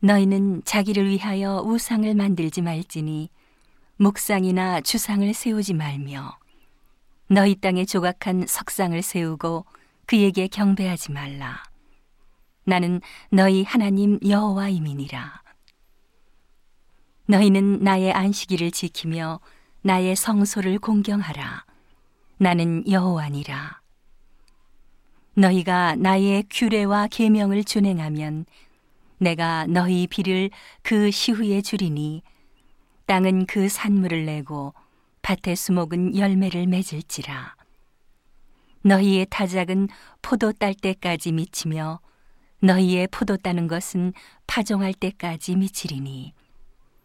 너희는 자기를 위하여 우상을 만들지 말지니 묵상이나 주상을 세우지 말며 너희 땅에 조각한 석상을 세우고 그에게 경배하지 말라. 나는 너희 하나님 여호와임이니라. 너희는 나의 안식일을 지키며 나의 성소를 공경하라. 나는 여호와니라. 너희가 나의 규례와 계명을 준행하면 내가 너희 비를 그 시후에 주리니 땅은 그 산물을 내고 밭의 수목은 열매를 맺을지라. 너희의 타작은 포도 딸 때까지 미치며 너희의 포도 따는 것은 파종할 때까지 미치리니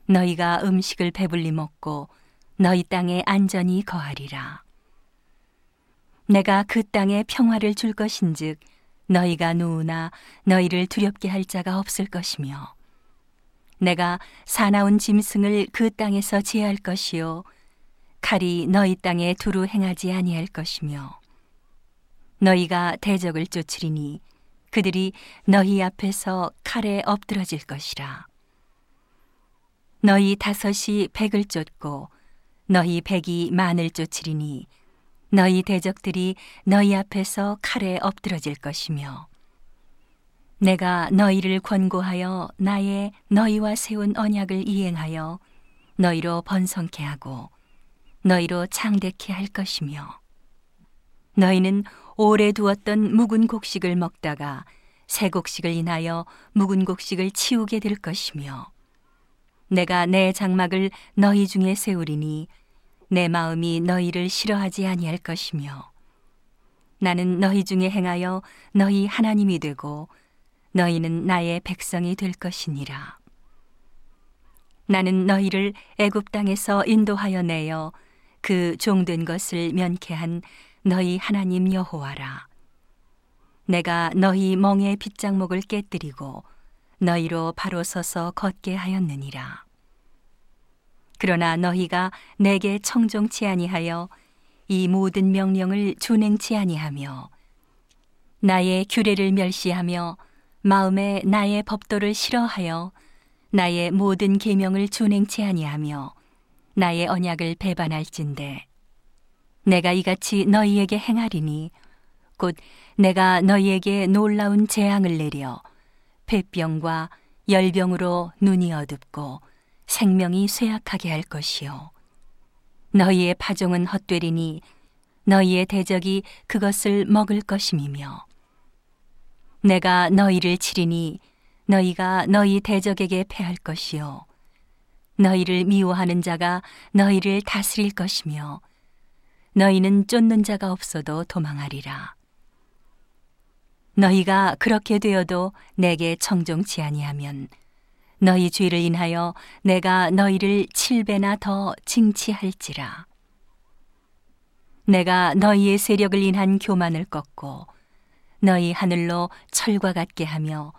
너희가 음식을 배불리 먹고 너희 땅에 안전히 거하리라. 내가 그 땅에 평화를 줄 것인즉 너희가 누우나 너희를 두렵게 할 자가 없을 것이며 내가 사나운 짐승을 그 땅에서 제할 것이요 칼이 너희 땅에 두루 행하지 아니할 것이며 너희가 대적을 쫓으리니 그들이 너희 앞에서 칼에 엎드러질 것이라. 너희 다섯이 백을 쫓고 너희 백이 만을 쫓으리니 너희 대적들이 너희 앞에서 칼에 엎드러질 것이며 내가 너희를 권고하여 나의 너희와 세운 언약을 이행하여 너희로 번성케 하고 너희로 창대케 할 것이며 너희는 오래 두었던 묵은 곡식을 먹다가 새 곡식을 인하여 묵은 곡식을 치우게 될 것이며 내가 내 장막을 너희 중에 세우리니 내 마음이 너희를 싫어하지 아니할 것이며 나는 너희 중에 행하여 너희 하나님이 되고 너희는 나의 백성이 될 것이니라. 나는 너희를 애굽 땅에서 인도하여 내어 그 종된 것을 면케한 너희 하나님 여호와라. 내가 너희 멍에 빗장목을 깨뜨리고 너희로 바로 서서 걷게 하였느니라 그러나 너희가 내게 청종치 아니하여 이 모든 명령을 준행치 아니하며 나의 규례를 멸시하며 마음에 나의 법도를 싫어하여 나의 모든 계명을 준행치 아니하며 나의 언약을 배반할진대. 내가 이같이 너희에게 행하리니 곧 내가 너희에게 놀라운 재앙을 내려 폐병과 열병으로 눈이 어둡고 생명이 쇠약하게 할 것이요. 너희의 파종은 헛되리니 너희의 대적이 그것을 먹을 것임이며 내가 너희를 치리니 너희가 너희 대적에게 패할 것이요. 너희를 미워하는 자가 너희를 다스릴 것이며 너희는 쫓는 자가 없어도 도망하리라. 너희가 그렇게 되어도 내게 청종치 아니하면 너희 죄를 인하여 내가 너희를 칠배나 더 징치할지라. 내가 너희의 세력을 인한 교만을 꺾고 너희 하늘로 철과 같게 하며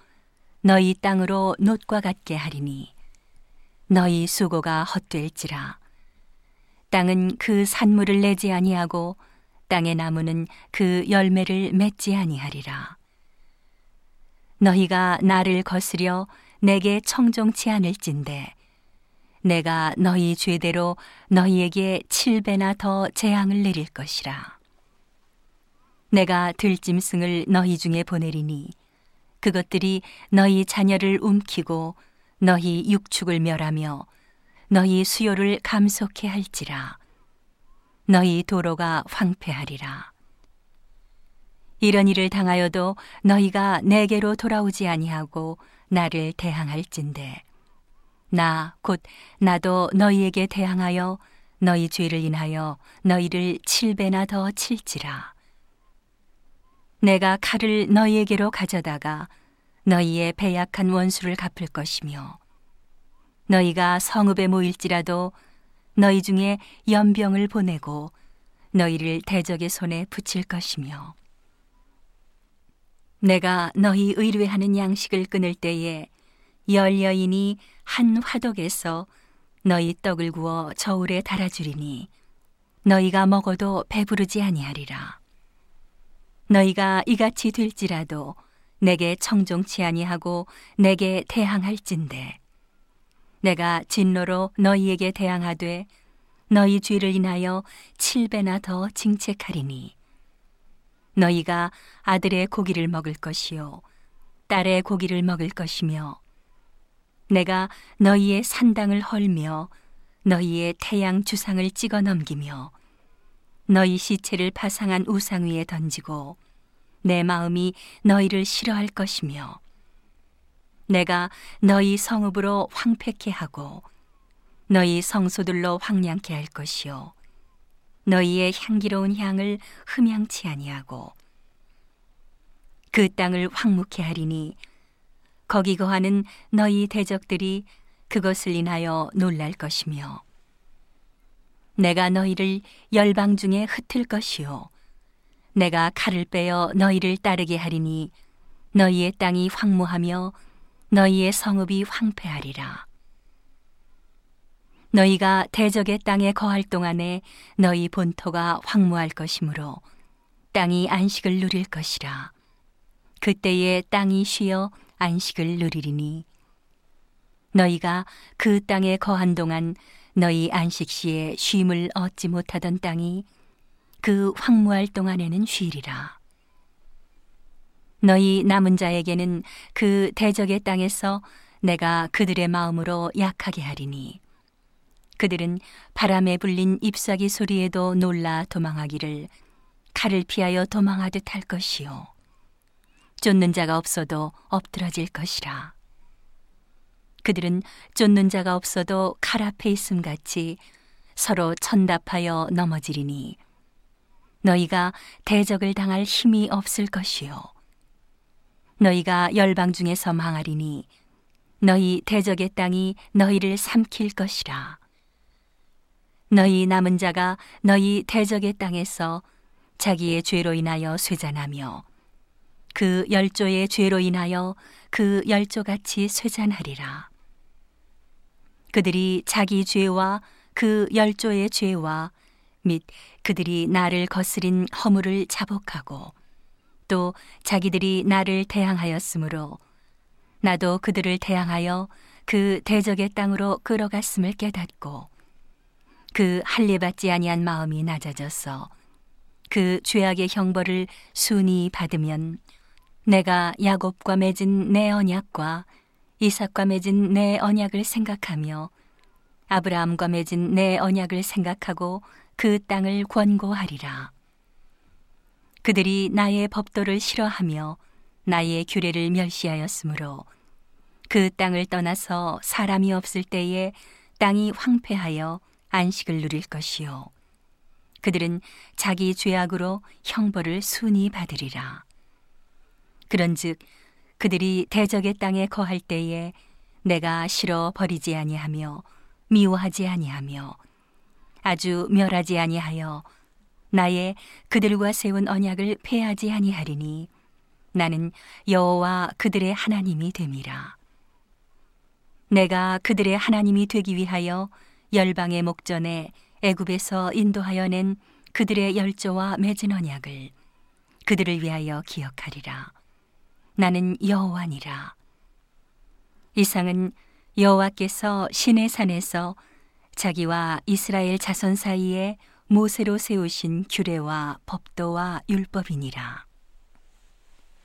너희 땅으로 놋과 같게 하리니 너희 수고가 헛될지라. 땅은 그 산물을 내지 아니하고 땅의 나무는 그 열매를 맺지 아니하리라. 너희가 나를 거스려 내게 청종치 않을진데 내가 너희 죄대로 너희에게 칠배나 더 재앙을 내릴 것이라. 내가 들짐승을 너희 중에 보내리니 그것들이 너희 자녀를 움키고 너희 육축을 멸하며 너희 수요를 감속해 할지라. 너희 도로가 황폐하리라. 이런 일을 당하여도 너희가 내게로 돌아오지 아니하고 나를 대항할진대. 나 곧 나도 너희에게 대항하여 너희 죄를 인하여 너희를 칠배나 더 칠지라. 내가 칼을 너희에게로 가져다가 너희의 배약한 원수를 갚을 것이며 너희가 성읍에 모일지라도 너희 중에 연병을 보내고 너희를 대적의 손에 붙일 것이며 내가 너희 의뢰하는 양식을 끊을 때에 열 여인이 한 화덕에서 너희 떡을 구워 저울에 달아주리니 너희가 먹어도 배부르지 아니하리라. 너희가 이같이 될지라도 내게 청종치 아니하고 내게 대항할진대 내가 진노로 너희에게 대항하되 너희 죄를 인하여 칠배나 더 징책하리니 너희가 아들의 고기를 먹을 것이요 딸의 고기를 먹을 것이며 내가 너희의 산당을 헐며 너희의 태양 주상을 찍어 넘기며 너희 시체를 파상한 우상 위에 던지고 내 마음이 너희를 싫어할 것이며 내가 너희 성읍으로 황폐케 하고 너희 성소들로 황량케 할 것이요 너희의 향기로운 향을 흠양치 아니하고 그 땅을 황무케 하리니 거기 거하는 너희 대적들이 그것을 인하여 놀랄 것이며 내가 너희를 열방 중에 흩을 것이요 내가 칼을 빼어 너희를 따르게 하리니 너희의 땅이 황무하며 너희의 성읍이 황폐하리라. 너희가 대적의 땅에 거할 동안에 너희 본토가 황무할 것이므로 땅이 안식을 누릴 것이라. 그때에 땅이 쉬어 안식을 누리리니 너희가 그 땅에 거한 동안 너희 안식 시에 쉼을 얻지 못하던 땅이 그 황무할 동안에는 쉬리라. 너희 남은 자에게는 그 대적의 땅에서 내가 그들의 마음으로 약하게 하리니 그들은 바람에 불린 잎사귀 소리에도 놀라 도망하기를 칼을 피하여 도망하듯 할 것이요. 쫓는 자가 없어도 엎드러질 것이라. 그들은 쫓는 자가 없어도 칼 앞에 있음 같이 서로 천답하여 넘어지리니 너희가 대적을 당할 힘이 없을 것이요. 너희가 열방 중에서 망하리니 너희 대적의 땅이 너희를 삼킬 것이라 너희 남은 자가 너희 대적의 땅에서 자기의 죄로 인하여 쇠잔하며 그 열조의 죄로 인하여 그 열조같이 쇠잔하리라. 그들이 자기 죄와 그 열조의 죄와 및 그들이 나를 거스린 허물을 자복하고 또 자기들이 나를 대항하였으므로 나도 그들을 대항하여 그 대적의 땅으로 끌어갔음을 깨닫고 그 할례받지 아니한 마음이 낮아져서 그 죄악의 형벌을 순히 받으면 내가 야곱과 맺은 내 언약과 이삭과 맺은 내 언약을 생각하며 아브라함과 맺은 내 언약을 생각하고 그 땅을 권고하리라. 그들이 나의 법도를 싫어하며 나의 규례를 멸시하였으므로 그 땅을 떠나서 사람이 없을 때에 땅이 황폐하여 안식을 누릴 것이요. 그들은 자기 죄악으로 형벌을 순히 받으리라. 그런즉 그들이 대적의 땅에 거할 때에 내가 싫어 버리지 아니하며 미워하지 아니하며 아주 멸하지 아니하여 나의 그들과 세운 언약을 폐하지 아니하리니 나는 여호와 그들의 하나님이 됨이라. 내가 그들의 하나님이 되기 위하여 열방의 목전에 애굽에서 인도하여 낸 그들의 열조와 맺은 언약을 그들을 위하여 기억하리라. 나는 여호와니라. 이상은 여호와께서 신의 산에서 자기와 이스라엘 자손 사이에 모세로 세우신 규례와 법도와 율법이니라.